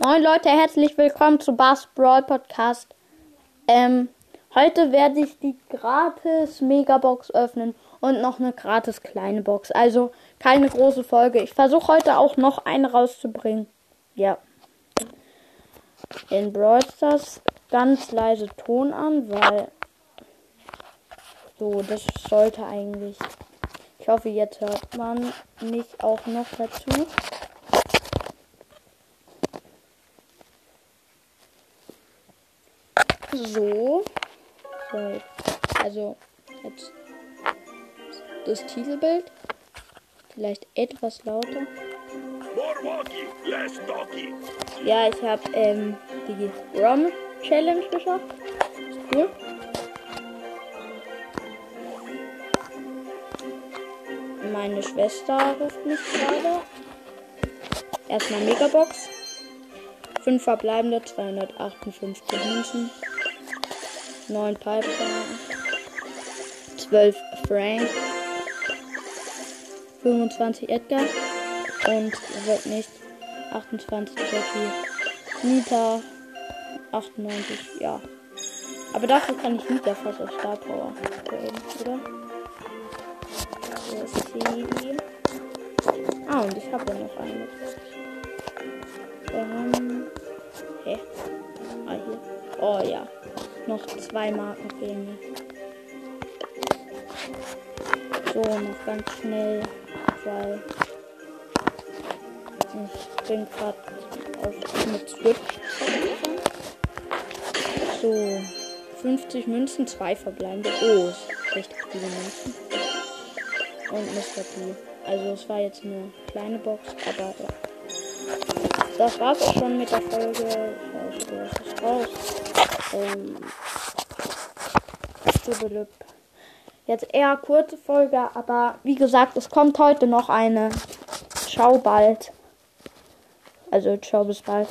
Moin Leute, herzlich willkommen zu Bass Brawl Podcast. Ähm, heute werde ich die gratis Megabox öffnen und noch eine gratis kleine Box. Also keine große Folge. Ich versuche heute auch noch eine rauszubringen. Ja. In Brawl Stars ganz leise Ton an, weil so, das sollte eigentlich. Ich hoffe, jetzt hört man mich auch noch dazu. So. so. Also, jetzt das Titelbild. Vielleicht etwas lauter. Ja, ich habe ähm, die ROM Challenge geschafft. Ist cool. Meine Schwester ruft mich gerade. Erstmal Megabox. 5 verbleibende, 258 Münzen. 9 Piper, 12 Frank, 25 Edgar und wird nicht 28 Jackie, Nita 98, ja. Aber dafür kann ich Nita fast auf Star Power traden, oder? Ah, und ich habe ja noch eine. Ähm, hä? Ah, hier. Oh ja. Noch zwei Marken fehlen. So, noch ganz schnell, weil ich bin gerade auf mit Switch. So, 50 Münzen, zwei verbleibende. Oh, richtig viele Münzen. Und Mr. P. Also es war jetzt eine kleine Box, aber ja. Das war's auch schon mit der Folge. Ich weiß, was ist raus. Ähm, Jetzt eher kurze Folge, aber wie gesagt, es kommt heute noch eine. Ciao bald. Also ciao bis bald.